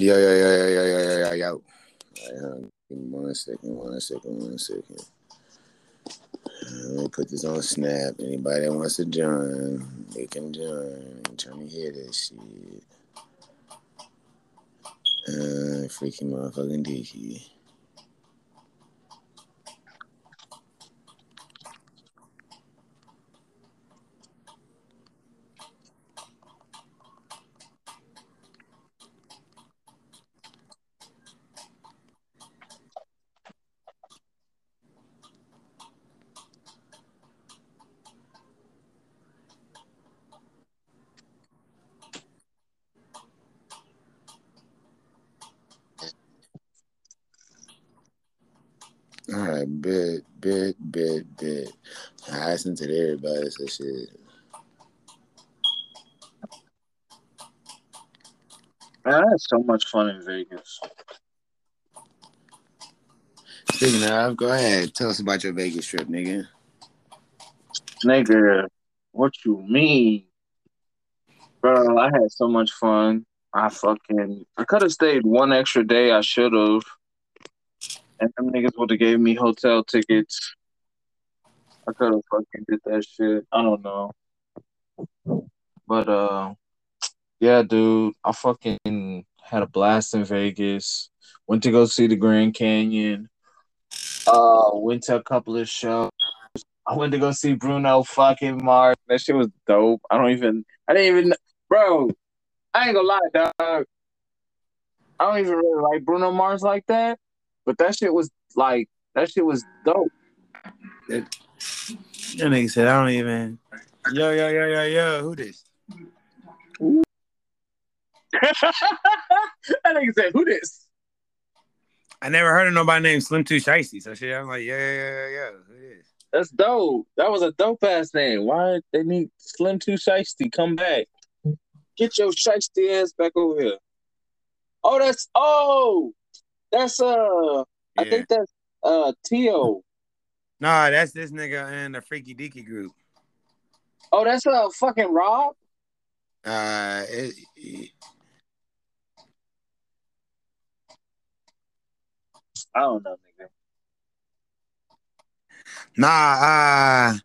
Yo, yo, yo, yo, yo, yo, yo, yo, yo. Give me one second, one second, one second. Let me put this on Snap. Anybody that wants to join, they can join. I'm trying to hear this shit. Uh, freaky motherfucking dicky. All right, bit, bit, bit, bit. I listen to everybody say shit. Man, I had so much fun in Vegas. Speaking of, go ahead. Tell us about your Vegas trip, nigga. Nigga, what you mean? Bro, I had so much fun. I fucking I could have stayed one extra day. I should have. And them niggas would have gave me hotel tickets. I could have fucking did that shit. I don't know. But uh yeah, dude, I fucking had a blast in Vegas. Went to go see the Grand Canyon. Uh went to a couple of shows. I went to go see Bruno fucking Mars. That shit was dope. I don't even I didn't even bro, I ain't gonna lie, dog. I don't even really like Bruno Mars like that. But that shit was like that shit was dope. That, that nigga said, I don't even. Yo, yo, yo, yo, yo. Who this? that nigga said, "Who this?" I never heard of nobody named Slim Too Shiesty. So shit, I'm like, yeah, yeah, yeah, yeah. Who this? That's dope. That was a dope ass name. Why they need Slim Too Shiesty? Come back. Get your shiesty ass back over here. Oh, that's oh, that's uh, I think that's uh Tio. Nah, that's this nigga in the Freaky Deaky group. Oh, that's uh fucking Rob. Uh, it, it- I don't know, nigga. nah, uh,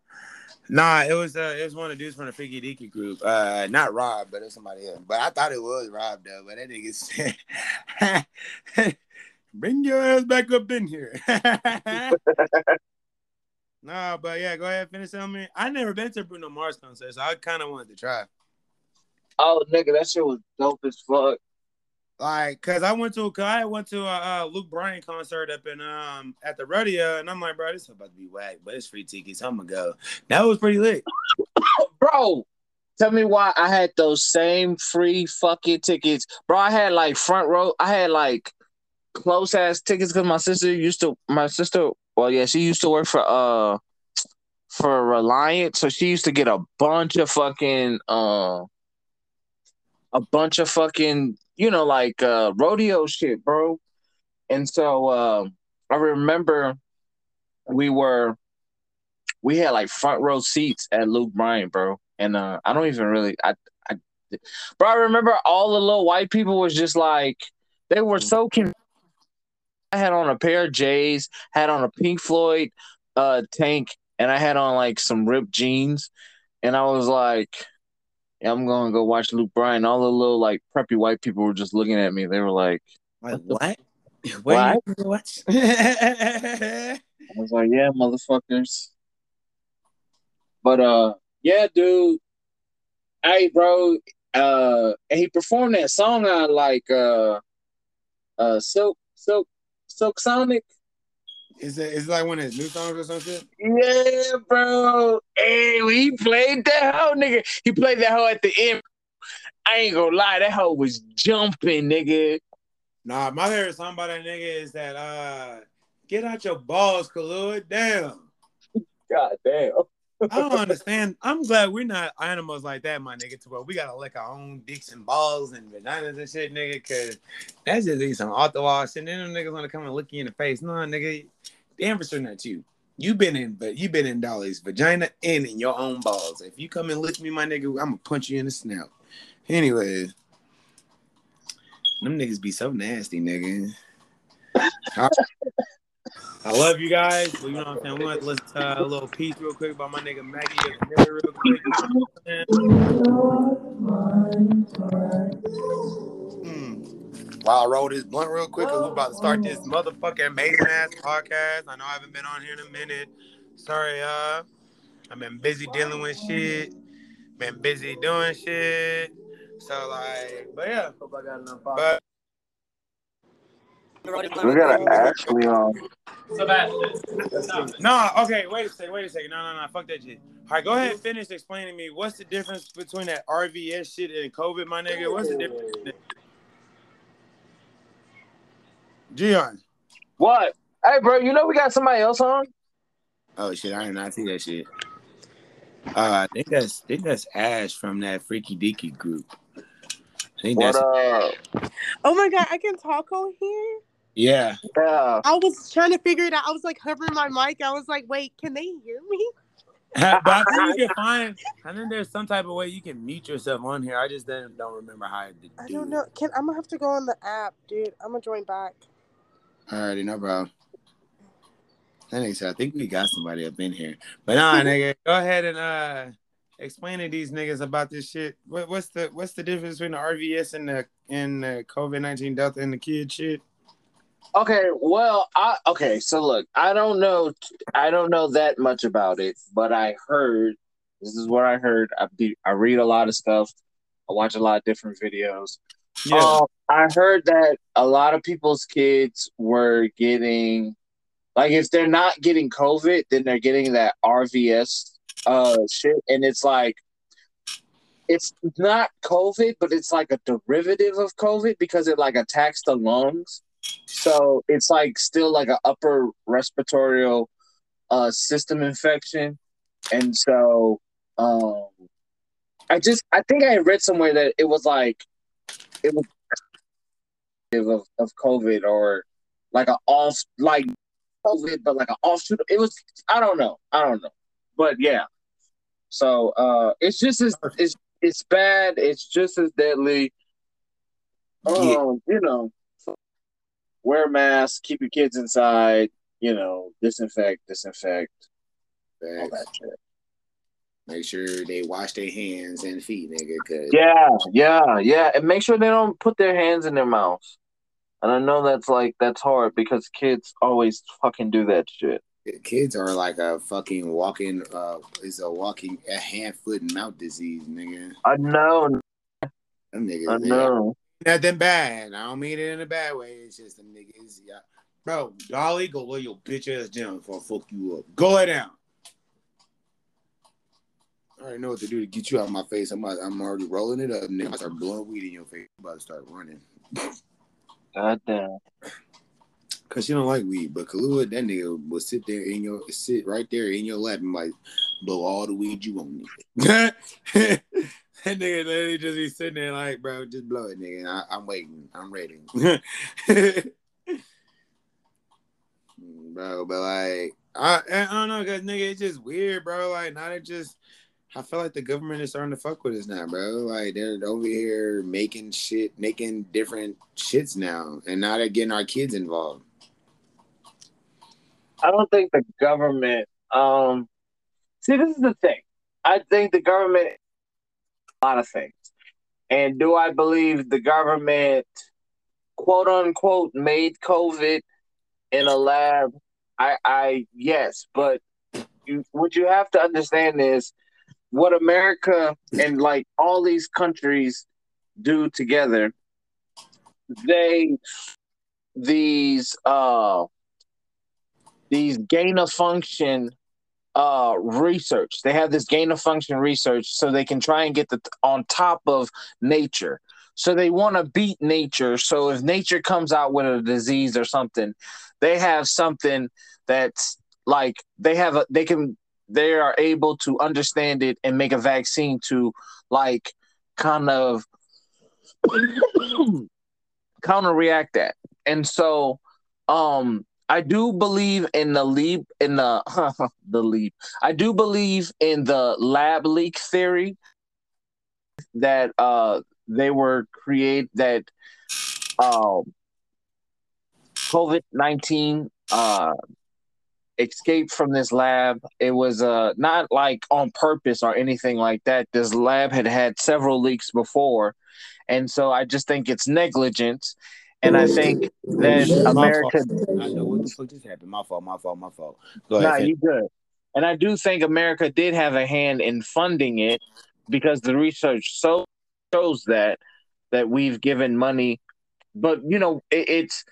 nah. It was uh, it was one of the dudes from the Freaky Deaky group. Uh, not Rob, but it was somebody else. But I thought it was Rob though. But that nigga said, "Bring your ass back up in here." nah, but yeah, go ahead, finish on me. I never been to Bruno Mars concert, so I kind of wanted to try. Oh, nigga, that shit was dope as fuck. Like, cause I went to, cause I went to a uh, Luke Bryan concert up in um at the rodeo, and I'm like, bro, this is about to be whack, but it's free tickets. I'm gonna go. That was pretty lit. Bro, tell me why I had those same free fucking tickets. Bro, I had like front row. I had like close ass tickets because my sister used to my sister well yeah, she used to work for uh for Reliant, so she used to get a bunch of fucking uh a bunch of fucking, you know, like uh rodeo shit, bro. And so uh, I remember we were we had like front row seats at Luke Bryan, bro. And uh I don't even really I I bro, I remember all the little white people was just like they were so con- I had on a pair of J's, had on a Pink Floyd uh tank, and I had on like some ripped jeans, and I was like, yeah, I'm gonna go watch Luke Bryan. All the little like preppy white people were just looking at me. They were like, Like what? What? What? I was like, yeah, motherfuckers. But uh, yeah, dude. Hey, bro. Uh, and he performed that song on like uh, uh, Silk, Silk, Silk Sonic. is it is it like one of his new songs or something? Yeah, bro. Hey, he played that hoe, nigga. He played that hoe at the end. I ain't gonna lie, that hoe was jumping, nigga. Nah, my favorite song by that nigga is that uh get out your balls, Khalid. Damn. God damn. I don't understand. I'm glad we're not animals like that, my nigga, to where we gotta lick our own dicks and balls and vaginas and shit, nigga, cause that's just eat some off the wall shit. And then them niggas wanna come and look you in the face. No, nigga, the emphasis not you. You been in, but you been in Dolly's vagina and in your own balls. If you come and lick me, my nigga, I'm gonna punch you in the snout. Anyways, Them niggas be so nasty, nigga. I love you guys. Well, you know what I'm saying? We want to listen to a little piece real quick about my nigga Maggie real quick. mm. While I roll this blunt real quick, we about to start this motherfucking amazing ass podcast. I know I haven't been on here in a minute. Sorry, uh, I've been busy dealing with shit. Been busy doing shit. So like, but yeah. Hope I got enough. But we got Ashley on. Sebastian. No, okay, wait a second, wait a second. No, no, no, fuck that shit. All right, go ahead and finish explaining to me what's the difference between that RVS shit and COVID, my nigga. What's the difference? Gion. What? Hey, bro, you know we got somebody else on? Oh shit, I did not see that shit. Uh, I think that's I think that's Ash from that Freaky Deaky group. I think What that's up? Oh my god, I can talk on here. Yeah. Yeah. I was trying to figure it out. I was like hovering my mic. I was like, wait, can they hear me? but I think you can find. I think there's some type of way you can mute yourself on here. I just don't, don't remember how to do. I don't know. Can I'm gonna have to go on the app, dude. I'm gonna join back. Alrighty, no bro. That nigga said, I think we got somebody up in here. But nah, nigga, go ahead and uh explain to these niggas about this shit. What, what's the what's the difference between the RVS and the and the COVID nineteen Delta and the kid shit? Okay, well, I okay, so look, I don't know I don't know that much about it, but I heard this is what I heard. I be, I read a lot of stuff. I watch a lot of different videos. Um, I heard that a lot of people's kids were getting, like, if they're not getting COVID, then they're getting that RVS uh shit, and it's like, it's not COVID, but it's like a derivative of COVID because it like attacks the lungs. So it's like still like an upper respiratory uh system infection, and so um, I just I think I read somewhere that it was like it was of, of COVID or like an off like COVID, but like an offshoot. It was I don't know, I don't know, but yeah. So uh, it's just as it's it's bad. It's just as deadly. Um, you know, wear masks, keep your kids inside. You know, disinfect, disinfect, all that shit. Make sure they wash their hands and feet, nigga. Cause Yeah, yeah, yeah, and make sure they don't put their hands in their mouths. And I know that's like that's hard because kids always fucking do that shit. kids are like a fucking walking. Uh, is a walking a hand, foot, and mouth disease, nigga. I know, Them niggas. I know. Nothing bad. I don't mean it in a bad way. It's just them niggas. Yeah. Bro, Dolly, go lay your bitch ass down before I fuck you up. Go lay down. I already know what to do to get you out of my face. I'm I'm already rolling it up, nigga. I start blowing weed in your face. I'm about to start running. God damn. Cause you don't like weed, but Kahlua, that nigga will sit there in your sit right there in your lap and like blow all the weed you want. That nigga literally just be sitting there like, bro, just blow it, nigga. I, I'm waiting. I'm ready. bro, but like, I, I don't know, cause nigga, it's just weird, bro. Like, now they just. I feel like the government is starting to fuck with us now, bro. Like they're over here making shit, making different shits now, and now they're getting our kids involved. I don't think the government. Um, see, this is the thing. I think the government lot of things, and do I believe the government, quote unquote, made COVID in a lab? I, I yes, but you, what you have to understand is what America and like all these countries do together. They these uh these gain of function uh research. They have this gain of function research so they can try and get the on top of nature. So they want to beat nature. So if nature comes out with a disease or something, they have something that's like they have a they can they are able to understand it and make a vaccine to like kind of counter react that. And so um I do believe in the leap in the the leap. I do believe in the lab leak theory that uh they were create that um, COVID nineteen uh, escaped from this lab. It was uh, not like on purpose or anything like that. This lab had had several leaks before, and so I just think it's negligence. And I think that America. I know what the fuck just happened. My fault. My fault. My fault. Go ahead. Nah, ahead. you good. And I do think America did have a hand in funding it because the research so shows that that we've given money. But you know, it, it's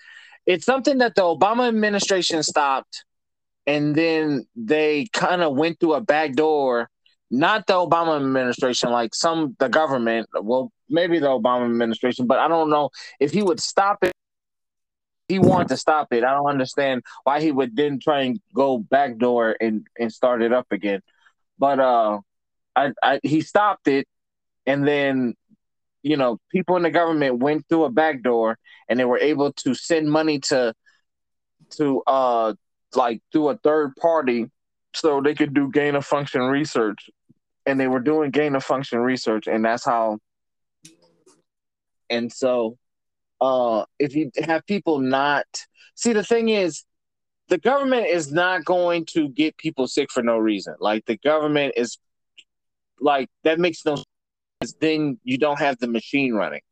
it's something that the Obama administration stopped, and then they kind of went through a back door. Not the Obama administration, like some the government. Well, maybe the Obama administration, but I don't know if he would stop it. He wanted to stop it. I don't understand why he would then try and go backdoor and and start it up again. But uh, I, I he stopped it, and then you know people in the government went through a backdoor and they were able to send money to to uh like through a third party so they could do gain of function research and they were doing gain of function research and that's how and so uh if you have people not see the thing is the government is not going to get people sick for no reason. Like the government is like that makes no sense. Then you don't have the machine running.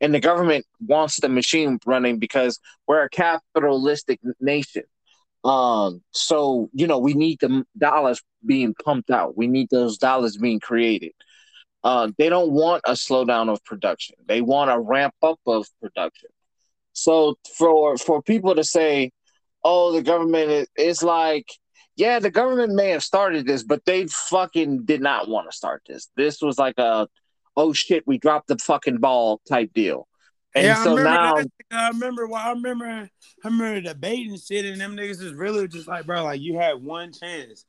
And the government wants the machine running because we're a capitalistic nation. Um so you know we need the dollars being pumped out. We need those dollars being created uh, they don't want a slowdown of production. They want a ramp up of production. So for for people to say, "Oh, the government is," it's like, yeah, the government may have started this, but they fucking did not want to start this. This was like a, oh shit, we dropped the fucking ball type deal. And yeah, so I remember now, that. I remember. Well, I remember. I remember debating shit, and them niggas is really just like, bro, like you had one chance,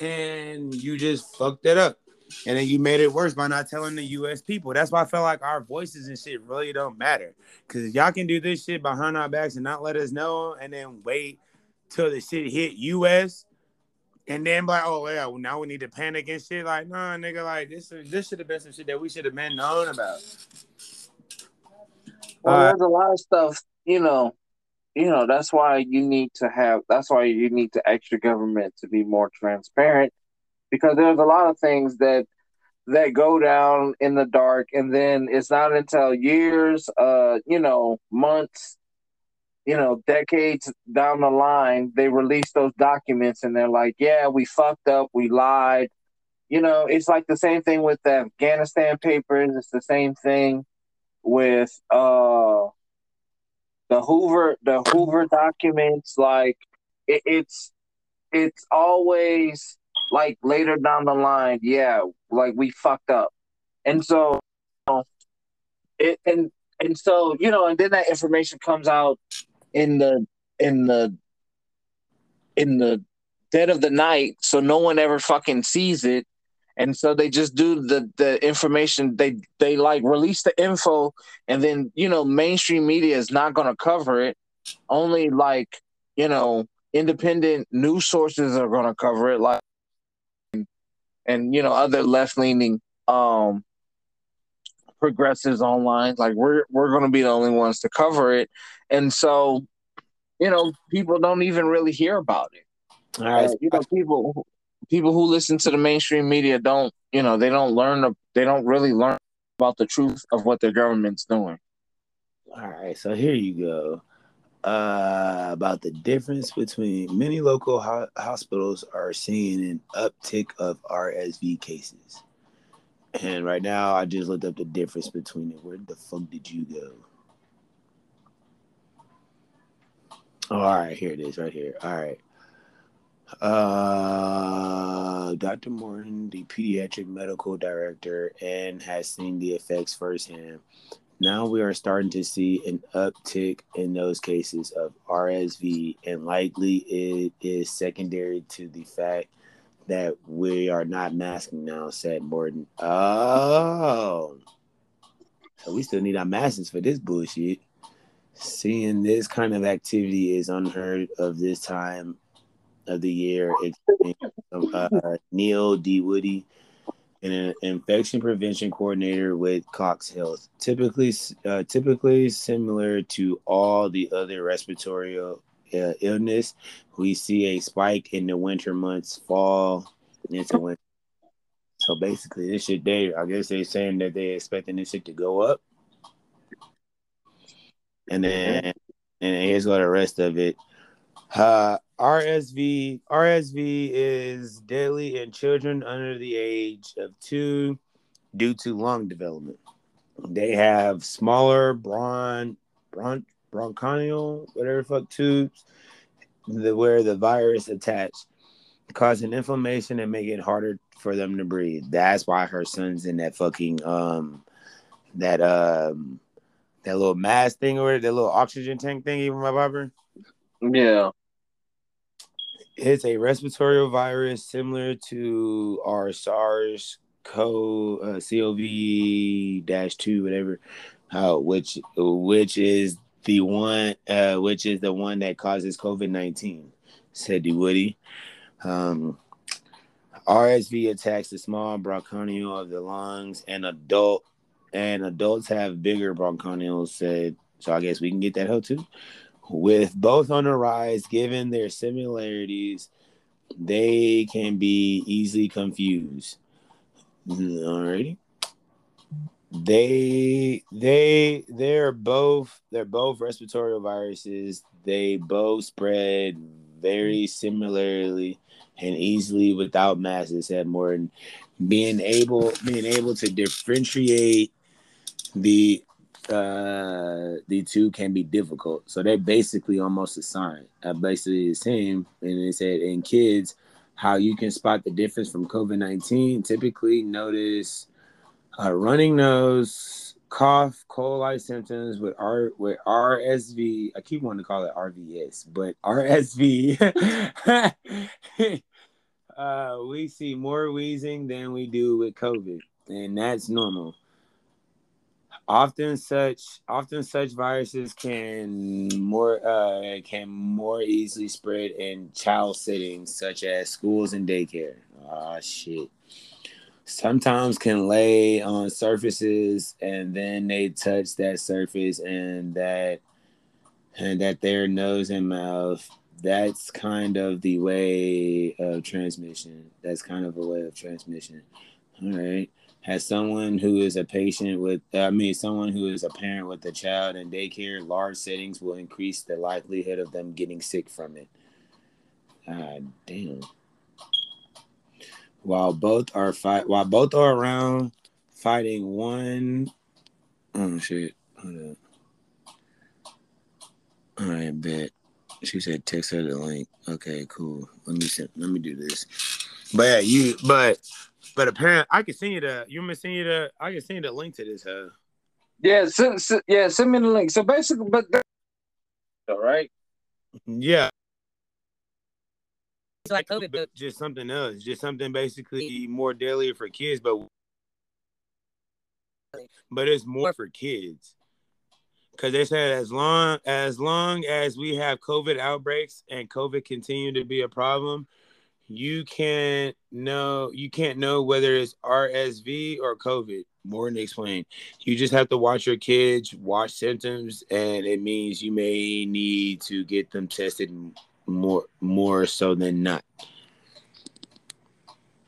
and you just fucked it up, and then you made it worse by not telling the U.S. people. That's why I felt like our voices and shit really don't matter, because y'all can do this shit behind our backs and not let us know, and then wait till the shit hit U.S. And then be like, oh yeah, well, now we need to panic and shit. Like, nah, nigga, like this is this should have been some shit that we should have been known about. well, Uh, there's a lot of stuff, you know. You know that's why you need to have. That's why you need to ask your government to be more transparent, because there's a lot of things that that go down in the dark, and then it's not until years, uh, you know, months, you know, decades down the line, they release those documents, and they're like, "Yeah, we fucked up, we lied." You know, it's like the same thing with the Afghanistan papers. It's the same thing with uh the Hoover the Hoover documents. Like it, it's it's always like later down the line, yeah, like we fucked up, and so it and and so you know, and then that information comes out in the in the in the dead of the night, so no one ever fucking sees it. And so they just do the the information they they like release the info and then you know mainstream media is not going to cover it only like you know independent news sources are going to cover it like and you know other left leaning um progressives online like we're we're going to be the only ones to cover it. And so you know people don't even really hear about it. All right, uh, you know people people who listen to the mainstream media don't you know they don't learn they don't really learn about the truth of what their government's doing. All right, so here you go. Uh, about the difference between many local ho- hospitals are seeing an uptick of RSV cases. And right now, I just looked up the difference between it. Where the fuck did you go? Oh, all right, here it is, right here. All right. Uh, Dr. Morton, the pediatric medical director, and has seen the effects firsthand. Now we are starting to see an uptick in those cases of RSV, and likely it is secondary to the fact that we are not masking now, said Morton. Oh, so we still need our masks for this bullshit. Seeing this kind of activity is unheard of this time of the year. Uh, Neil D. Woody, and an infection prevention coordinator with Cox Health. Typically, uh, typically similar to all the other respiratory uh, illness, we see a spike in the winter months, fall into winter. So basically, this shit they I guess they're saying that they're expecting this shit to go up. And then and here's what the rest of it. Uh RSV RSV is deadly in children under the age of two due to lung development. They have smaller bron bron bronchial whatever fuck tubes the, where the virus attached, causing inflammation and making it harder for them to breathe. That's why her son's in that fucking um that um that little mask thing or that little oxygen tank thing, even my barber. Yeah. It's a respiratory virus similar to our SARS CoV uh, CoV dash two, whatever, uh, which which is the one uh, which is the one that causes COVID nineteen, said the Woody. Um, RSV attacks the small bronchiole of the lungs, and adult and adults have bigger bronchioles. Said so. I guess we can get that hoe too. With both on the rise, given their similarities, they can be easily confused. Alrighty. They they they're both they're both respiratory viruses. They both spread very similarly and easily without masses. Said Morton, being able being able to differentiate the uh the two can be difficult. So they're basically almost the same. Uh, basically the same. And they said in kids, how you can spot the difference from COVID nineteen. Typically, notice a running nose, cough, cold-like symptoms with R with RSV. I keep wanting to call it RVS, but RSV. uh, we see more wheezing than we do with COVID, and that's normal. Often such often such viruses can more uh, can more easily spread in child settings such as schools and daycare. Ah shit. Sometimes can lay on surfaces and then they touch that surface and that and that their nose and mouth that's kind of the way of transmission. That's kind of a way of transmission. All right as someone who is a patient with i mean someone who is a parent with a child in daycare large settings will increase the likelihood of them getting sick from it. God damn. While both are fight while both are around fighting one oh shit. Hold up. All right bet. She said text her the link. Okay cool. Let me send, let me do this. But yeah you but but apparently, I can send you the. You want me to send you the? I can send you the link to this. Huh? Yeah, send, send, yeah, send me the link. So basically, but all right. Yeah. It's like COVID, but just something else. Just something basically more deadly for kids, but but it's more for kids. Cause they said as long as long as we have COVID outbreaks and COVID continue to be a problem, you can't know you can't know whether it's RSV or COVID. More than explain. You just have to watch your kids, watch symptoms, and it means you may need to get them tested more more so than not.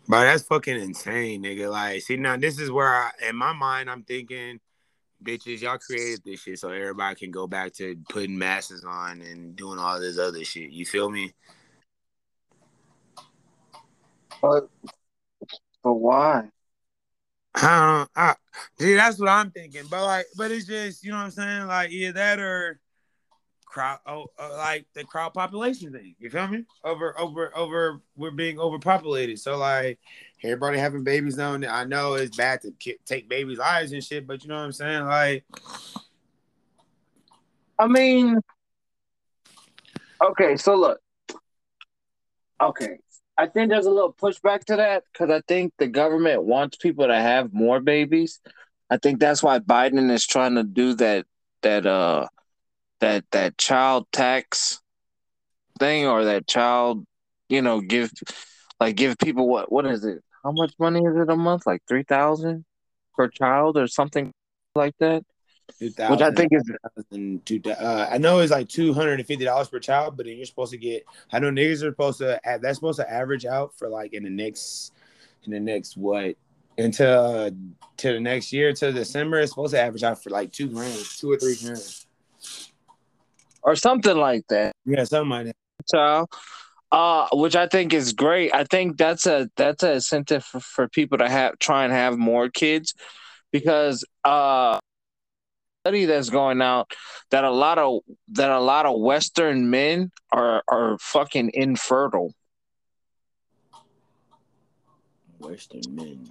But that's fucking insane, nigga. Like, see now this is where I in my mind I'm thinking, bitches, y'all created this shit so everybody can go back to putting masks on and doing all this other shit. You feel me? But but why? I don't. I, see, that's what I'm thinking. But like, but it's just you know what I'm saying. Like either that or crowd. Oh, uh, like the crowd population thing. You feel me? Over, over, over. We're being overpopulated. So like, everybody having babies now. And I know it's bad to k- take babies' lives and shit. But you know what I'm saying? Like, I mean, okay. So look. Okay, I think there's a little pushback to that because I think the government wants people to have more babies. I think that's why Biden is trying to do that that uh that that child tax thing or that child, you know, give like give people what what is it? how much money is it a month? Like three thousand per child or something like that. Which I think is uh, I know it's like two hundred and fifty dollars per child, but then you're supposed to get. I know niggas are supposed to. That's supposed to average out for like in the next, in the next what until uh, to the next year to December. It's supposed to average out for like two grand, two or three grand, or something like that. Yeah, something like that. Child, uh, which I think is great. I think that's a that's a incentive for, for people to have try and have more kids because uh study that's going out that a lot of that a lot of Western men are are fucking infertile. Western men.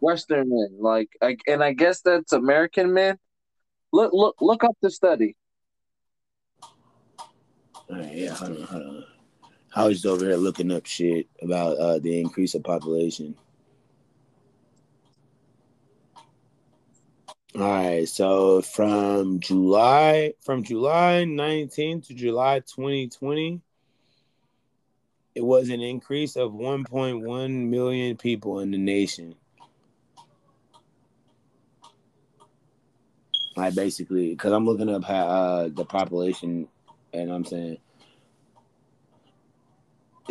Western men, like, like, and I guess that's American men. Look, look, look up the study. All right, yeah, hold on, hold on. I was over here looking up shit about uh, the increase of population. All right, so from July from July 19th to July 2020, it was an increase of 1.1 million people in the nation. Like basically, because I'm looking up how uh, the population, and I'm saying,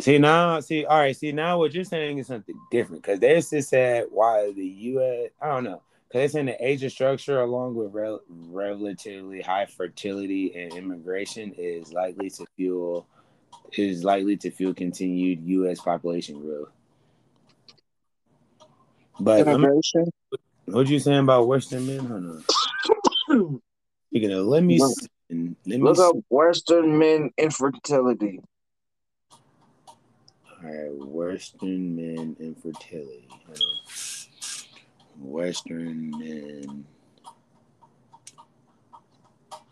see now, see, all right, see now what you're saying is something different because they just said why the U.S. I don't know because it's in the age of structure along with rel- relatively high fertility and immigration is likely to fuel is likely to fuel continued U.S. population growth. But Immigration. what are you saying about Western men? Hold on. Speaking of, let me Look- see, let me Look see. up Western men infertility. All right, Western men infertility. Hold on. Western and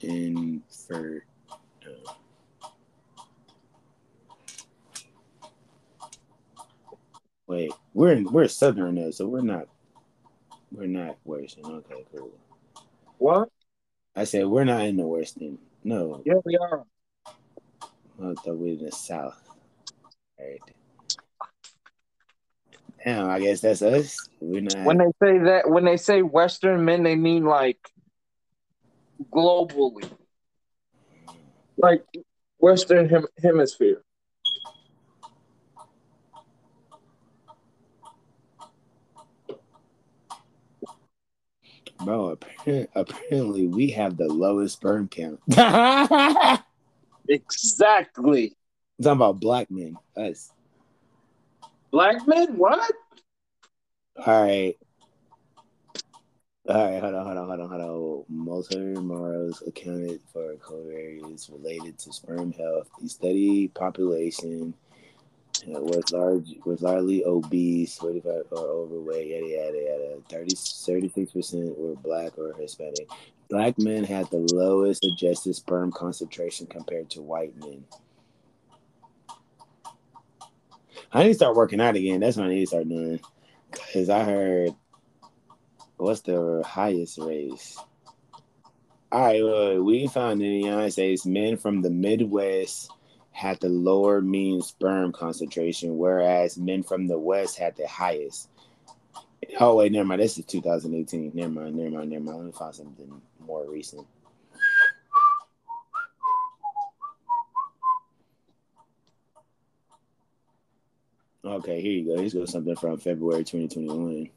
infert. uh, Wait, we're in, we're southern though, so we're not we're not Western. Okay, cool. What? I said we're not in the Western. No, Yeah, we are. I thought we were in the South. Right. Damn, I guess that's us. We're not. When they say that, when they say Western men, they mean like globally, like Western hem- hemisphere. Bro, apparently, apparently we have the lowest sperm count. Exactly. Talking about black men, us. Black men? What? All right. All right, hold on, hold on, hold on, hold on. Motor morals accounted for covariates related to sperm health. The study population was large, was largely obese, 45 or overweight, yada yada yada. 30, 36 percent were black or Hispanic. Black men had the lowest adjusted sperm concentration compared to white men. I need to start working out again. That's what I need to start doing. Cause I heard what's the highest race? All right, well, we found in the United States men from the Midwest had the lower mean sperm concentration, whereas men from the West had the highest. Oh wait, never mind. This is 2018. Never mind, never mind, never mind. Let me find something more recent. Okay, here you go. Here's something from February 2021.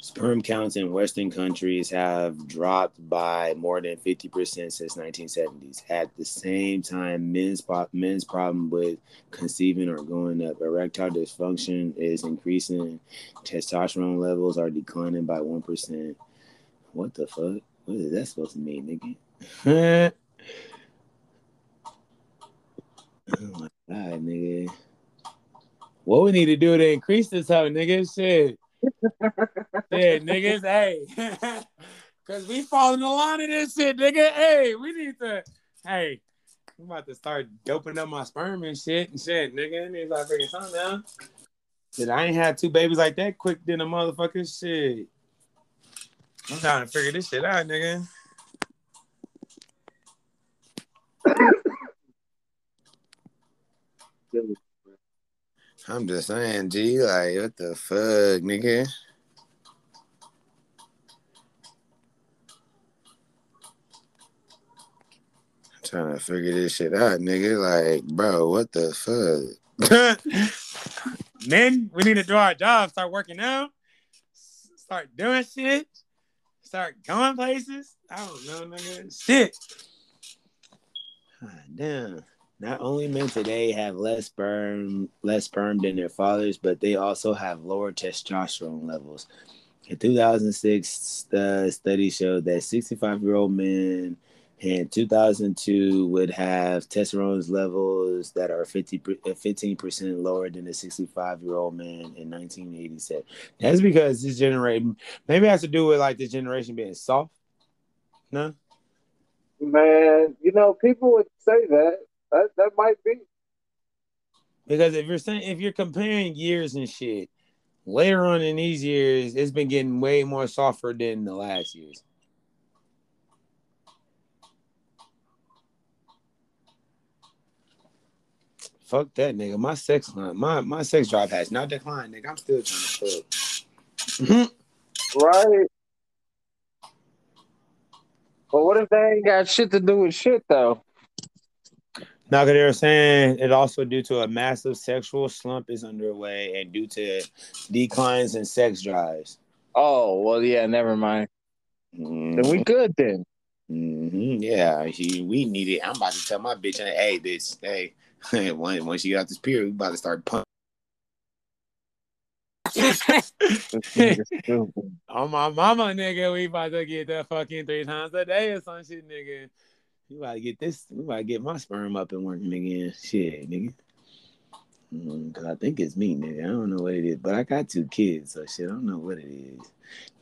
Sperm counts in Western countries have dropped by more than 50% since 1970s. At the same time, men's men's problem with conceiving are going up. Erectile dysfunction is increasing. Testosterone levels are declining by 1%. What the fuck? What is that supposed to mean, nigga? oh my god, nigga. What we need to do to increase this hoe, nigga? Shit. Shit, niggas, hey. Cause we fall in the line of this shit, nigga. Hey, we need to hey, I'm about to start doping up my sperm and shit and shit, nigga. I need to start figuring something out. Shit, I ain't had two babies like that quick than a motherfucker shit. I'm trying to figure this shit out, nigga. I'm just saying, G, like, what the fuck, nigga? trying to figure this shit out, nigga. Like, bro, what the fuck? Men, we need to do our job. Start working out. Start doing shit. Start going places. I don't know, nigga. Shit. Ah, damn. Not only men today have less sperm, less sperm than their fathers, but they also have lower testosterone levels. In 2006, the study showed that 65 year old men in 2002 would have testosterone levels that are 50 15% uh, lower than a 65 year old man in 1987 that's because this generation maybe has to do with like this generation being soft no man you know people would say that that, that might be because if you're saying if you're comparing years and shit later on in these years it's been getting way more softer than the last years Fuck that nigga. My sex line, my my sex drive has not declined, nigga. I'm still trying to fuck. Mm-hmm. right. But what if they ain't got shit to do with shit though? Now, they are saying it also due to a massive sexual slump is underway and due to declines in sex drives. Oh well, yeah. Never mind. Mm-hmm. Then we mm-hmm. good then. Mm-hmm. Yeah, we need it. I'm about to tell my bitch, hey, bitch, hey, once you get out this period, we about to start punching. On my mama, nigga, we about to get that fucking three times a day or some shit, nigga. We about to get this. We about to get my sperm up and working again. Shit, nigga. Mm, Cause I think it's me, nigga. I don't know what it is, but I got two kids, so shit. I don't know what it is.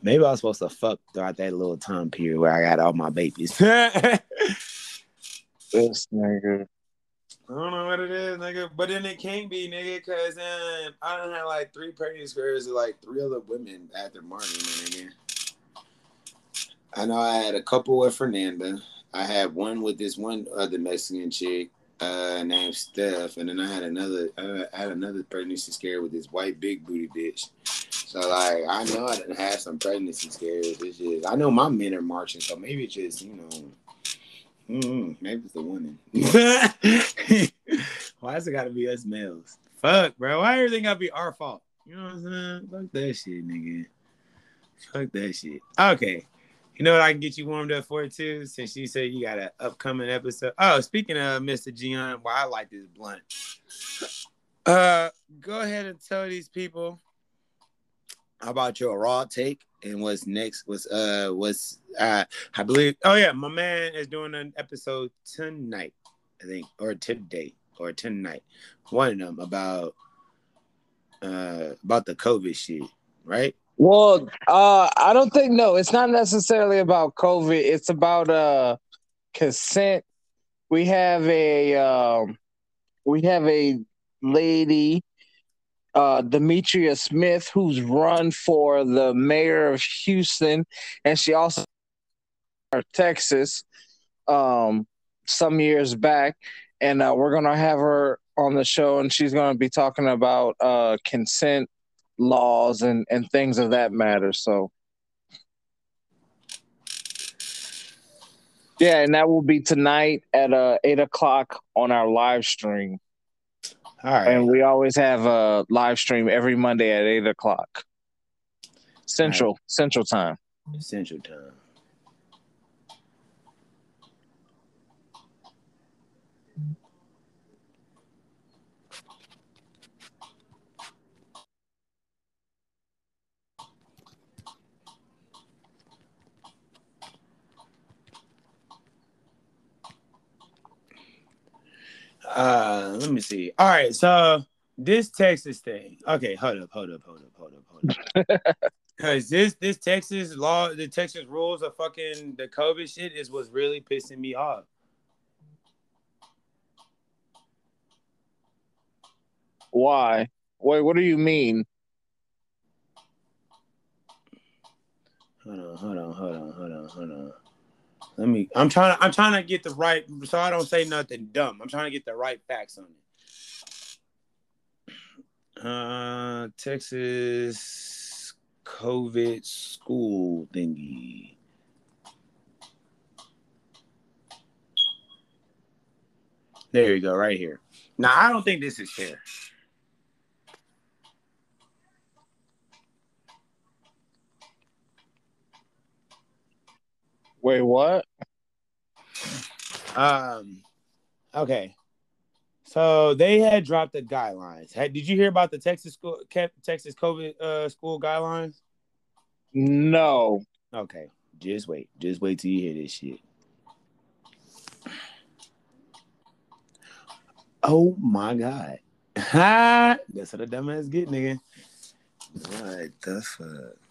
Maybe I was supposed to fuck throughout that little time period where I got all my babies. this nigga. I don't know what it is, nigga. But then it can't be, nigga, because then I don't have like three pregnant squares with like three other women after Martin, nigga. I know I had a couple with Fernanda. I had one with this one other Mexican chick uh, named Steph, and then I had another. Uh, I had another pregnancy scare with this white big booty bitch. So like, I know I didn't have some pregnancy scares. It's just I know my men are marching, so maybe it's just you know Mm, maybe it's the woman. Why has it got to be us males? Fuck, bro. Why everything got to be our fault? You know what I'm saying? Fuck that shit, nigga. Fuck that shit. Okay. You know what I can get you warmed up for too? Since you said you got an upcoming episode. Oh, speaking of Mr. Gion, why well, I like this blunt. Uh, go ahead and tell these people about your raw take and what's next was uh was uh I believe oh yeah my man is doing an episode tonight I think or today or tonight one of them about uh about the COVID shit right well uh I don't think no it's not necessarily about COVID. It's about uh consent. We have a um we have a lady uh, Demetria Smith, who's run for the mayor of Houston, and she also Texas um, some years back, and uh, we're gonna have her on the show, and she's gonna be talking about uh, consent laws and and things of that matter. So. Yeah, and that will be tonight at uh, eight o'clock on our live stream. All right. And we always have a live stream every Monday at eight o'clock. Central, right. Central time. Central time. Uh, let me see. All right, so this Texas thing. Okay, hold up, hold up, hold up, hold up, hold up. Cause this this Texas law, the Texas rules of fucking the COVID shit is what's really pissing me off. Why? Wait, what do you mean? Hold on, hold on, hold on, hold on, hold on. Let me. I'm trying. To, I'm trying to get the right, so I don't say nothing dumb. I'm trying to get the right facts on it. Uh, Texas COVID school thingy. There you go, right here. Now I don't think this is fair. Wait, what? Um, okay. So they had dropped the guidelines. Had, did you hear about the Texas school, Texas COVID uh, school guidelines? No. Okay, just wait. Just wait till you hear this shit. Oh my god. Ha! That's what a dumbass get, nigga. What the fuck?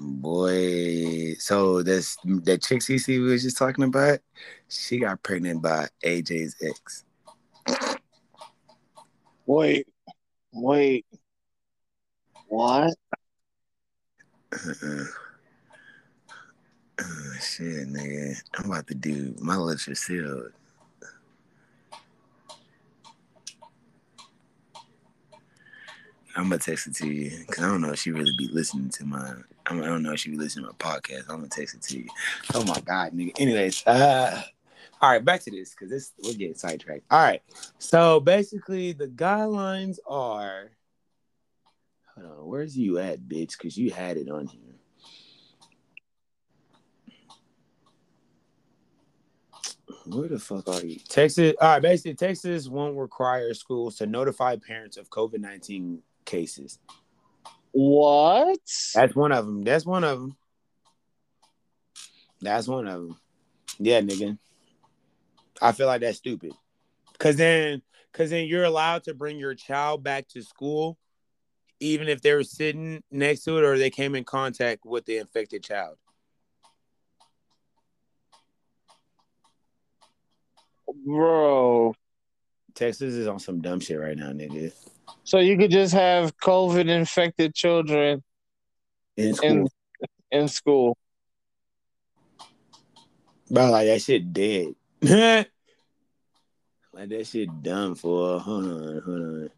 Boy, so this that chick CC we was just talking about, she got pregnant by AJ's ex. Wait, wait, what? Uh-uh. Uh, shit, nigga. I'm about to do my lips are sealed. I'm gonna text it to you because I don't know if she really be listening to my. I don't know if she be listening to my podcast. I'm gonna text it to you. Oh my god, nigga. Anyways, uh, all right, back to this because this we're getting sidetracked. All right, so basically the guidelines are. Hold on, where's you at, bitch? Because you had it on here. Where the fuck are you? Texas. All right, basically, Texas won't require schools to notify parents of COVID 19 cases. What? That's one of them. That's one of them. That's one of them. Yeah, nigga. I feel like that's stupid. Cause then, cause then you're allowed to bring your child back to school, even if they were sitting next to it or they came in contact with the infected child. Bro. Texas is on some dumb shit right now, nigga. So you could just have COVID infected children In school. in in school. Bro, like that shit dead. like that shit done for. Hold on, hold on.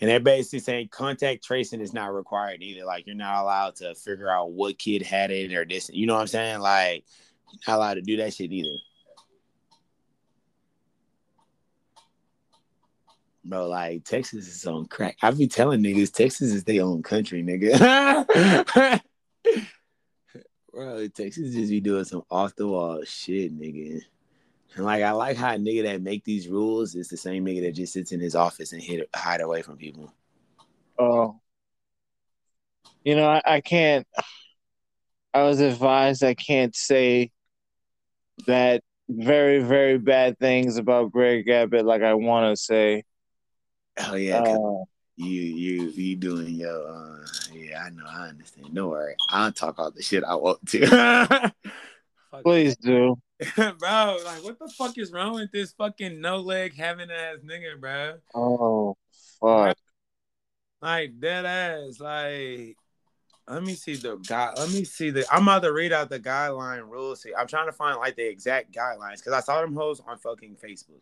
And they're basically saying contact tracing is not required either. Like you're not allowed to figure out what kid had it or this. You know what I'm saying? Like you're not allowed to do that shit either. Bro, like Texas is on crack. I be telling niggas Texas is their own country, nigga. Bro, Texas just be doing some off the wall shit, nigga. And like I like how a nigga that make these rules is the same nigga that just sits in his office and hid, hide away from people. Oh. You know, I, I can't I was advised I can't say that very, very bad things about Greg Abbott like I wanna say. Oh yeah, Uh, you you you doing your uh yeah, I know, I understand. Don't worry. I'll talk all the shit I want to. Please do. bro, like what the fuck is wrong with this fucking no leg having ass nigga, bro? Oh fuck. Like dead ass. Like let me see the guy. Let me see the. I'm about to read out the guideline rules. here. I'm trying to find like the exact guidelines because I saw them hoes on fucking Facebook,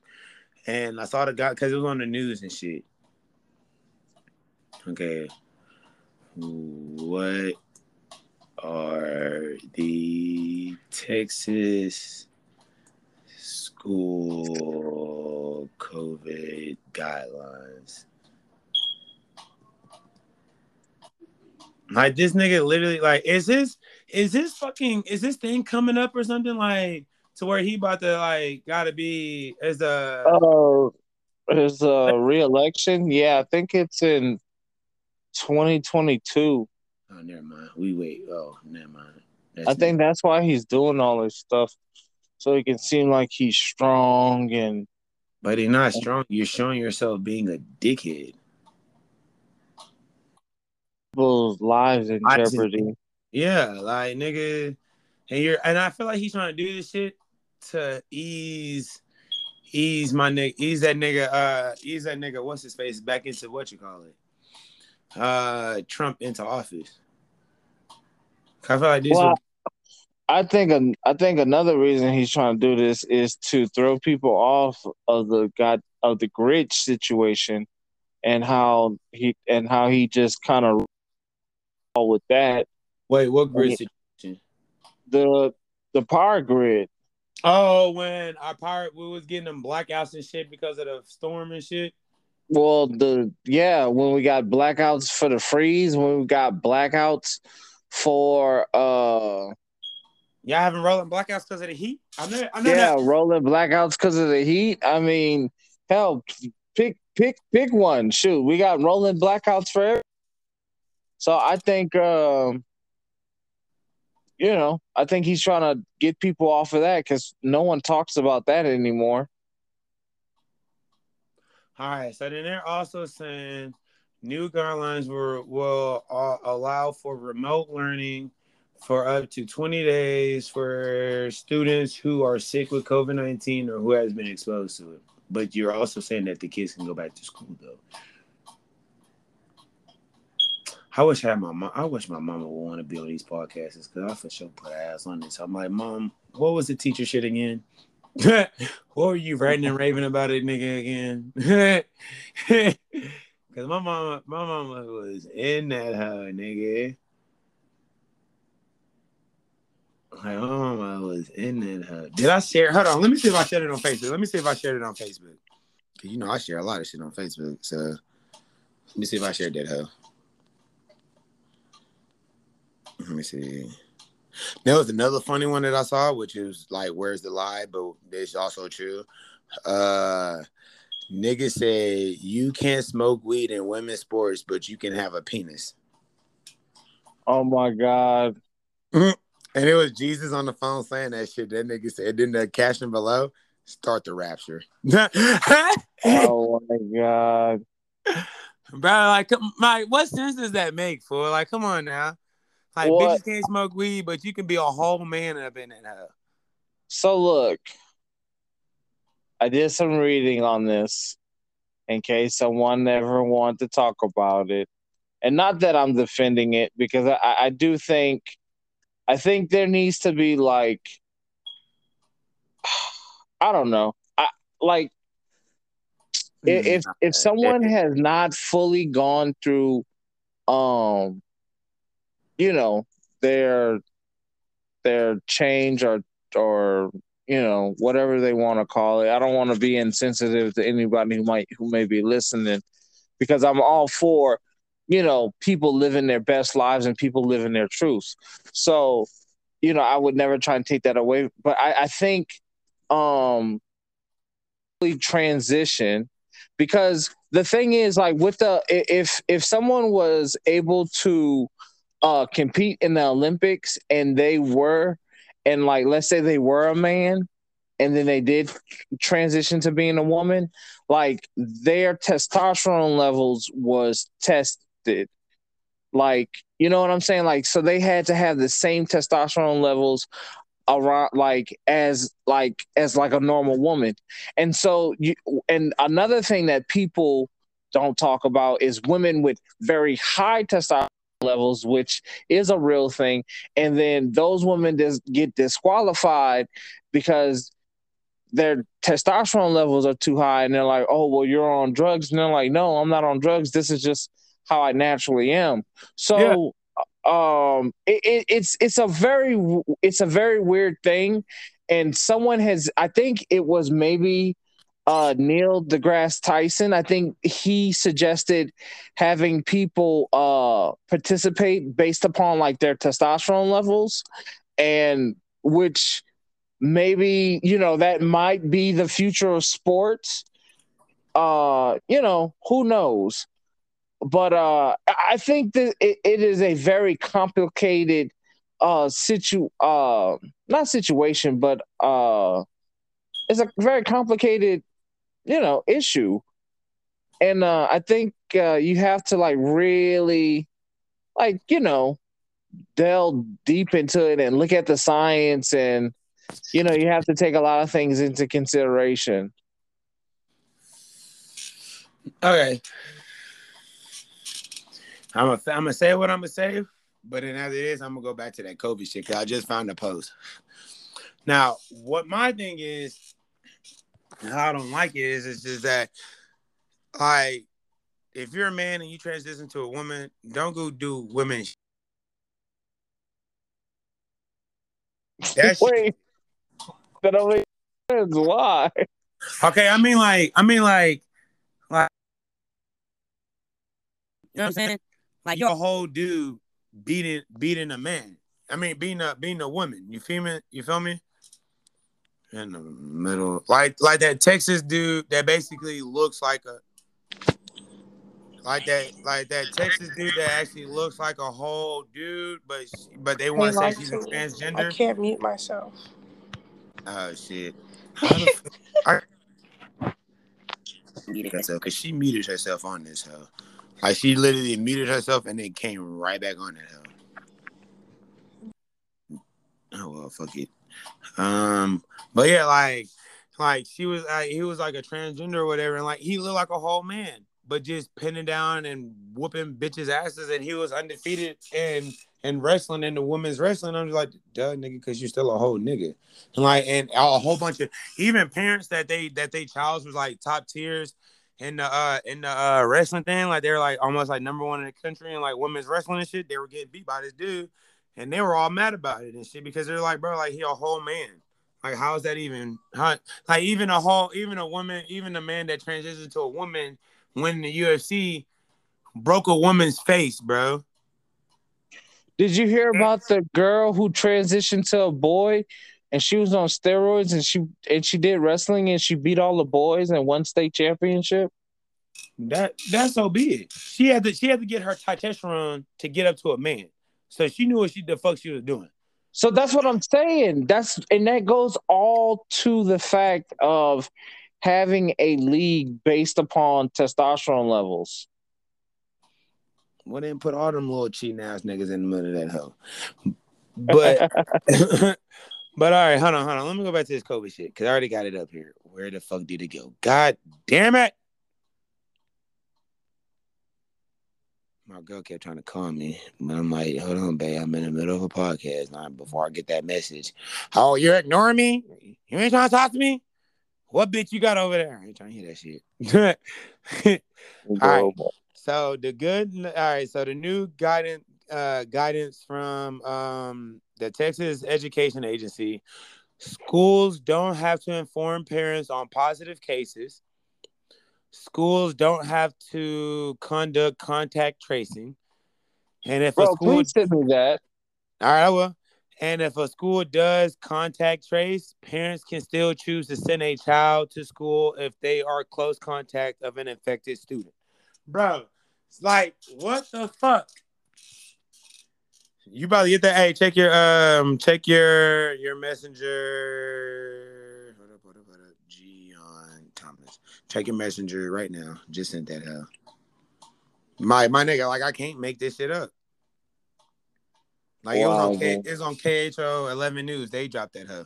and I saw the guy because it was on the news and shit. Okay, what are the Texas school COVID guidelines? Like this nigga literally like is this is this fucking is this thing coming up or something like to where he about to like gotta be as a Oh his uh re-election? Yeah, I think it's in 2022. oh never mind we wait oh never mind That's I think that's why he's doing all this stuff. So he can seem like he's strong and but he's not strong you're showing yourself being a dickhead people's lives in I just- jeopardy. yeah like nigga and you're and I feel like he's trying to do this shit to ease ease my nigga ease that nigga uh ease that nigga what's his face back into what you call it uh Trump into office. I feel like this Well, would- I think an, I think another reason he's trying to do this is to throw people off of the god of the Grinch situation, and how he and how he just kind of with that wait, what grid situation? the the power grid. Oh, when our pirate we was getting them blackouts and shit because of the storm and shit. Well, the yeah, when we got blackouts for the freeze, when we got blackouts for uh Y'all having rolling blackouts because of the heat? I know. I know yeah, that. rolling blackouts because of the heat. I mean, hell, pick pick pick one. Shoot, we got rolling blackouts for every- So I think um you know, I think he's trying to get people off of that because no one talks about that anymore. All right. So then they're also saying new guidelines will will uh, allow for remote learning for up to 20 days for students who are sick with COVID 19 or who has been exposed to it. But you're also saying that the kids can go back to school though. I wish I had my mom. I wish my mama would want to be on these podcasts because I for sure put ass on this. I'm like, mom, what was the teacher shit again? what were you ranting and raving about it, nigga, again? Because my mama, my mama was in that hoe, nigga. Like, my mama was in that hoe. Did I share? Hold on, let me see if I shared it on Facebook. Let me see if I shared it on Facebook. Cause you know I share a lot of shit on Facebook. So let me see if I shared that hoe. Let me see. There was another funny one that I saw, which is like, "Where's the lie?" But it's also true. Uh, nigga say you can't smoke weed in women's sports, but you can have a penis. Oh my god. And it was Jesus on the phone saying that shit. That nigga said, then the caption below, start the rapture. Oh my god. bro! like, like, what sense does that make? For like, come on now. Like, What? bitches can't smoke weed, but you can be a whole man up in that hoe. So look, I did some reading on this in case someone ever wanted to talk about it. And not that I'm defending it because I, I do think I think there needs to be like I don't know. I like if if someone has not fully gone through um you know their their change or or you know whatever they want to call it. I don't want to be insensitive to anybody who might who may be listening because i'm all for you know people living their best lives and people living their truths. So you know i would never try and take that away but i i think um transition because the thing is like with the if if someone was able to uh compete in the olympics and they were and like let's say they were a man and then they did transition to being a woman like their testosterone levels was tested. Like you know what i'm saying? Like so they had to have the same testosterone levels around like as like as like a normal woman. And so you and another thing that people don't talk about is women with very high testosterone levels which is a real thing. And then those women just get disqualified because their testosterone levels are too high and they're like oh well you're on drugs. And they're like no i'm not on drugs. This is just how i naturally am. So um it, it, it's it's a very it's a very weird thing. And someone has i think it was maybe uh neil degrasse tyson. I think he suggested having people uh participate based upon like their testosterone levels and which maybe you know that might be the future of sports. Uh you know who knows? But uh i think that it, it is a very complicated uh situ uh not situation but uh it's a very complicated you know issue and uh i think uh you have to like really like you know delve deep into it and look at the science and you know you have to take a lot of things into consideration Okay. I'm gonna I'm say what I'm gonna say, but then as it is, I'm gonna go back to that Kobe shit because I just found a post. Now, what my thing is, how I don't like it is, is just that, like, if you're a man and you transition to a woman, don't go do women. sh- That shit- Wait, that make sense. Why? Okay, I mean like I mean like like You know what I'm saying? Like you're a whole dude beating beating a man. I mean beating a beating a woman. You feel me? You feel me? In the middle. Like like that Texas dude that basically looks like a like that like that Texas dude that actually looks like a whole dude, but she- but they want to say she's to a me. I can't mute myself. Oh shit. How I- muted herself because she muted herself on this hoe. Like she literally muted herself and then came right back on that hoe. Oh well, fuck it. Um, but yeah, like, like she was, like, he was like a transgender or whatever, and like he looked like a whole man, but just pinning down and whooping bitches' asses, and he was undefeated and and wrestling in the women's wrestling. I'm just like, duh, nigga, because you're still a whole nigga, and like, and a whole bunch of even parents that they that they childs was like top tiers in the uh in the uh wrestling thing, like they were like almost like number one in the country and like women's wrestling and shit. They were getting beat by this dude, and they were all mad about it and shit because they're like, bro, like he a whole man. Like, how is that even? How, like, even a whole, even a woman, even a man that transitioned to a woman when the UFC broke a woman's face, bro. Did you hear about the girl who transitioned to a boy and she was on steroids and she and she did wrestling and she beat all the boys and won state championship? That that's so be it. She had to she had to get her testosterone to get up to a man. So she knew what she the fuck she was doing. So that's what I'm saying. That's and that goes all to the fact of having a league based upon testosterone levels. Well, then put all them little cheating ass niggas in the middle of that hoe. But but all right, hold on, hold on. Let me go back to this COVID shit because I already got it up here. Where the fuck did it go? God damn it! My girl kept trying to call me, but I'm like, hold on, babe. I'm in the middle of a podcast now. Before I get that message, oh, you're ignoring me? You ain't trying to talk to me? What bitch you got over there? I ain't trying to hear that shit. All right. So the good, all right. So the new guidance, uh, guidance from um, the Texas Education Agency: schools don't have to inform parents on positive cases. Schools don't have to conduct contact tracing, and if a school, please send me that. all right, I will. And if a school does contact trace, parents can still choose to send a child to school if they are close contact of an infected student. Bro, it's like what the fuck? You about to get that? Hey, check your um, check your your messenger. Hold up, hold up, hold up. Gion Thomas, check your messenger right now. Just sent that out. My my nigga, like I can't make this shit up. Like it was on K, man. it was on KHOU 11 News. They dropped that huh.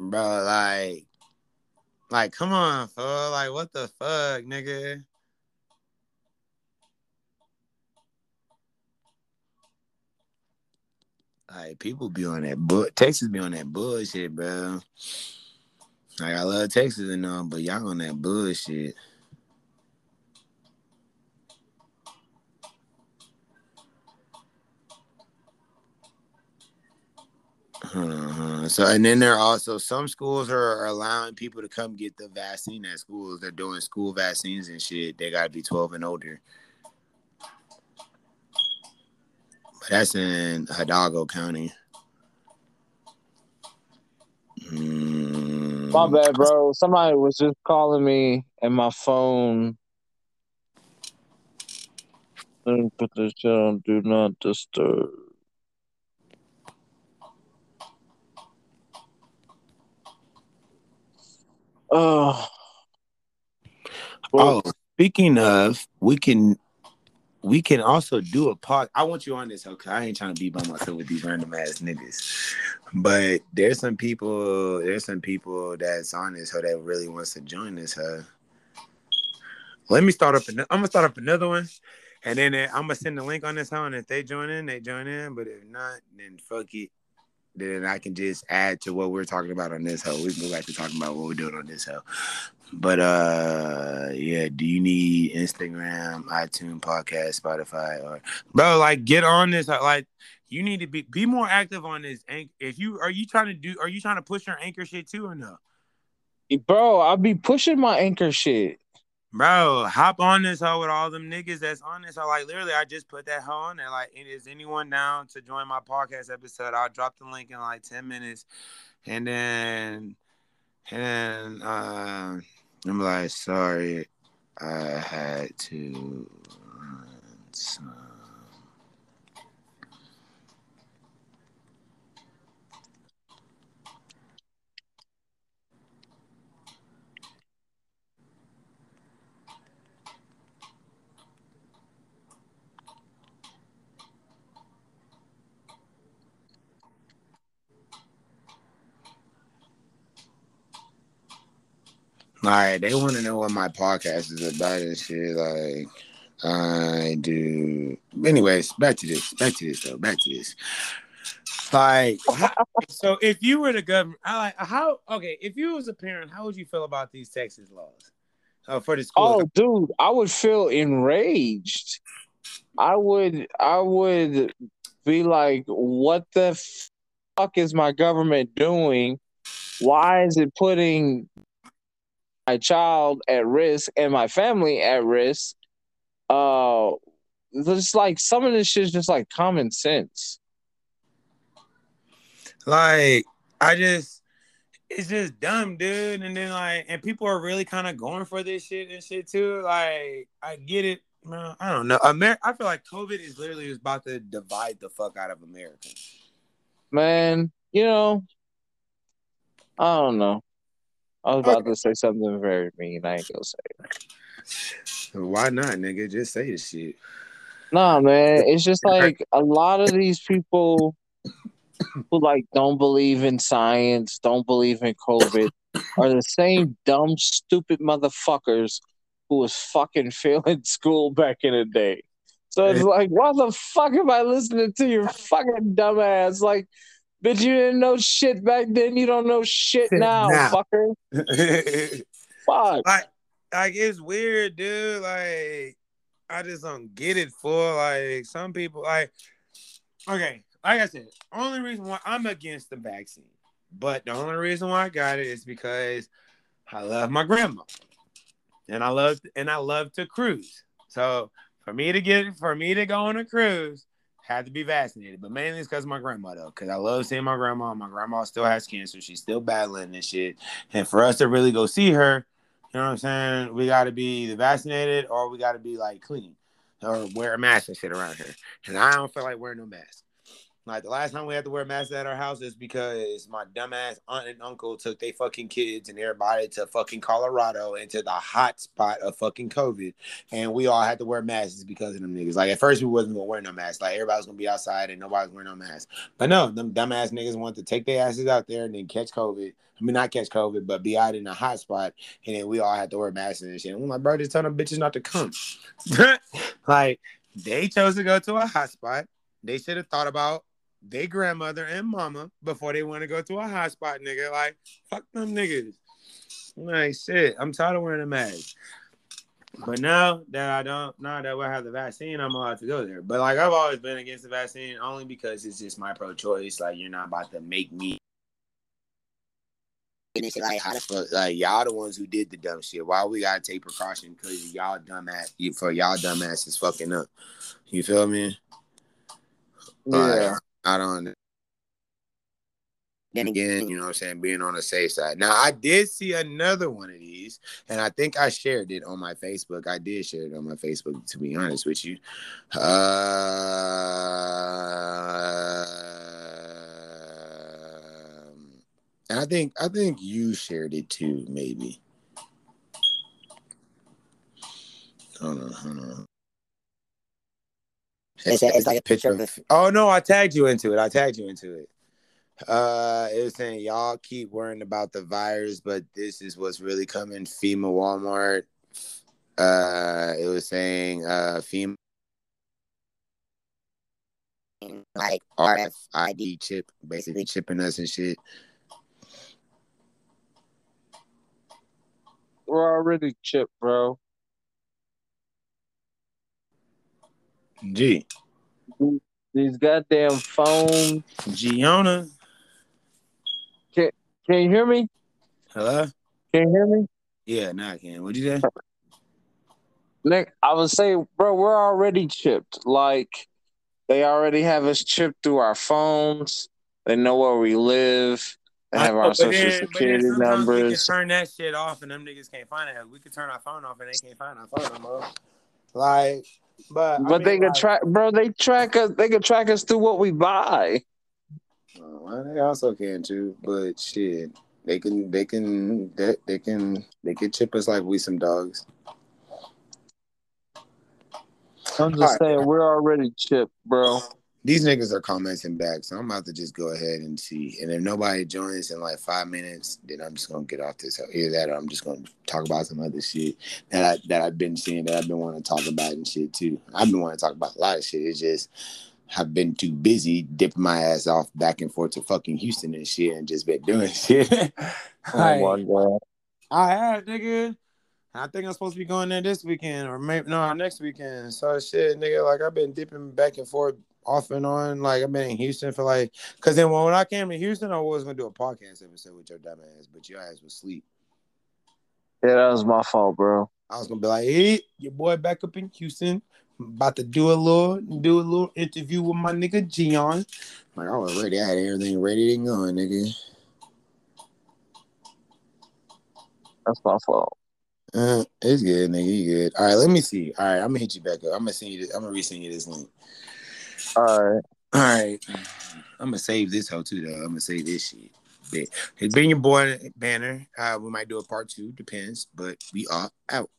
Bro, like, like, come on, fool. Like, what the fuck, nigga? Like, people be on that bull. Texas be on that bullshit, bro. Like, I love Texas and all, but y'all on that bullshit. Uh-huh. So and then there are also some schools are allowing people to come get the vaccine at schools. They're doing school vaccines and shit. They gotta be 12 and older. But that's in Hidalgo County. Mm, My bad, bro. Somebody was just calling me and my phone. Let me put this shit on do not disturb. Oh, Oh, speaking of, we can we can also do a pod. I want you on this, okay? I ain't trying to be by myself with these random ass niggas. But there's some people, there's some people that's on this hoe that really wants to join this hoe. Let me start up. an- I'm gonna start up another one, and then uh, I'm gonna send the link on this hoe. And if they join in, they join in. But if not, then fuck it. Then I can just add to what we're talking about on this hoe. We can go back to talking about what we're doing on this hoe. But uh, yeah. Do you need Instagram, iTunes, podcast, Spotify, or bro? Like, get on this. Like, you need to be be more active on this. If you are you trying to do, are you trying to push your anchor shit too or no? Bro, I'll be pushing my anchor shit. Bro, hop on this hoe with all them niggas that's on this hoe. Like literally, I just put that hoe on there. Like, is anyone down to join my podcast episode? I'll drop the link in like 10 minutes. And then and then uh, I'm like, sorry, I had to some. All right, they want to know what my podcast is about and shit. Like, I do. Anyways, back to this. Back to this though. Back to this. Like, so if you were the government, I like how. Okay, if you was a parent, how would you feel about these Texas laws uh, for the schools? Oh, dude, I would feel enraged. I would, I would be like, "What the fuck is my government doing? Why is it putting my child at risk and my family at risk?" Uh, just like some of this shit is just like common sense. Like, I just, it's just dumb, dude. And then like, and people are really kind of going for this shit and shit too. Like, I get it, man. I don't know. Amer- I feel like COVID is literally just about to divide the fuck out of America. Man, you know, I don't know. I was about to say something very mean. I ain't gonna say. it. Why not, nigga? Just say the shit. Nah, man, it's just like a lot of these people who like don't believe in science, don't believe in COVID, are the same dumb, stupid motherfuckers who was fucking failing school back in the day. So it's like, why the fuck am I listening to your fucking dumbass? Like, bitch, you didn't know shit back then. You don't know shit now, Now. fucker. Fuck. like, like it's weird, dude. Like, I just don't get it. For like some people, like, okay, like I said, only reason why I'm against the vaccine, but the only reason why I got it is because I love my grandma, and I love and I love to cruise. So for me to get for me to go on a cruise, had to be vaccinated. But mainly it's because of my grandma though, because I love seeing my grandma. My grandma still has cancer. She's still battling this shit. And for us to really go see her, you know what I'm saying? We got to be either vaccinated or we got to be like clean or wear a mask and shit around here. And I don't feel like wearing no mask. Like the last time we had to wear masks at our house is because my dumbass aunt and uncle took their fucking kids and everybody to fucking Colorado into the hot spot of fucking COVID. And we all had to wear masks because of them niggas. Like at first we wasn't gonna wear no masks. Like everybody was gonna be outside and nobody was wearing no masks. But no, them dumbass niggas want to take their asses out there and then catch COVID. I mean, not catch COVID, but be out in a hot spot, and then we all had to wear masks and shit. And I'm like, bro, just tell them bitches not to come. like, they chose to go to a hot spot. They should have thought about their grandmother and mama before they want to go to a hotspot, nigga. Like, fuck them niggas. Like, shit, I'm tired of wearing a mask. But now that I don't, now that we have the vaccine, I'm allowed to go there. But like, I've always been against the vaccine only because it's just my pro-choice. Like, you're not about to make me and it's like, how the fuck, like y'all the ones who did the dumb shit. Why we gotta take precaution? Because y'all dumbass, for y'all dumbasses fucking up. You feel me? Yeah. Like, I don't. Then again, you know what I'm saying, being on the safe side. Now, I did see another one of these, and I think I shared it on my Facebook. I did share it on my Facebook, to be honest with you. Um, and I think I think you shared it too, maybe. Hold on, hold on. It's, it's like a picture of the. Oh no, I tagged you into it. I tagged you into it. Uh, it was saying y'all keep worrying about the virus, but this is what's really coming. FEMA, Walmart. Uh, it was saying uh FEMA like RFID chip, basically chipping us and shit. We're already chipped, bro. G. These goddamn phones. Gianna. Can can you hear me? Hello? Can you hear me? Yeah, now I can. What'd you say? Nick, I was saying, bro, we're already chipped. Like, they already have us chipped through our phones. They know where we live. They have know, our social then- security sometimes We can numbers. turn that shit off, and them niggas can't find it. We can turn our phone off, and they can't find our phone no more. Like, but I But they can like, track, bro. They track us. They can track us through what we buy. Well, they also can too, but shit, they can, they can, they, they can, they can chip us like we some dogs. I'm just Alright. saying, we're already chipped, bro. These niggas are commenting back, so I'm about to just go ahead and see. And if nobody joins in like five minutes, then I'm just gonna get off this. Either that, or I'm just gonna talk about some other shit that I that I've been seeing that I've been wanting to talk about and shit too. I've been wanting to talk about a lot of shit. It's just I've been too busy dipping my ass off back and forth to fucking Houston and shit, and just been doing shit. Oh my god. I have, nigga. I think I'm supposed to be going there this weekend or maybe no next weekend. So shit, nigga, like I've been dipping back and forth off and on. Like I've been in Houston for like, cause then when I came to Houston, I was gonna do a podcast episode with your dumb ass, but your ass was asleep. Yeah, that was my fault, bro. I was gonna be like, hey, your boy back up in Houston. I'm about to do a little do a little interview with my nigga Gion. Like I was ready, I had everything ready and going, nigga. That's my fault. Uh, it's good, nigga. You good. All right, let me see. All right, I'm gonna hit you back up. I'm gonna send you this, I'm gonna resend you this link. All right. All right. I'm gonna save this hoe too, though. I'm gonna save this shit. It's been your boy banner. Uh, we might do a part two, depends, but we are out.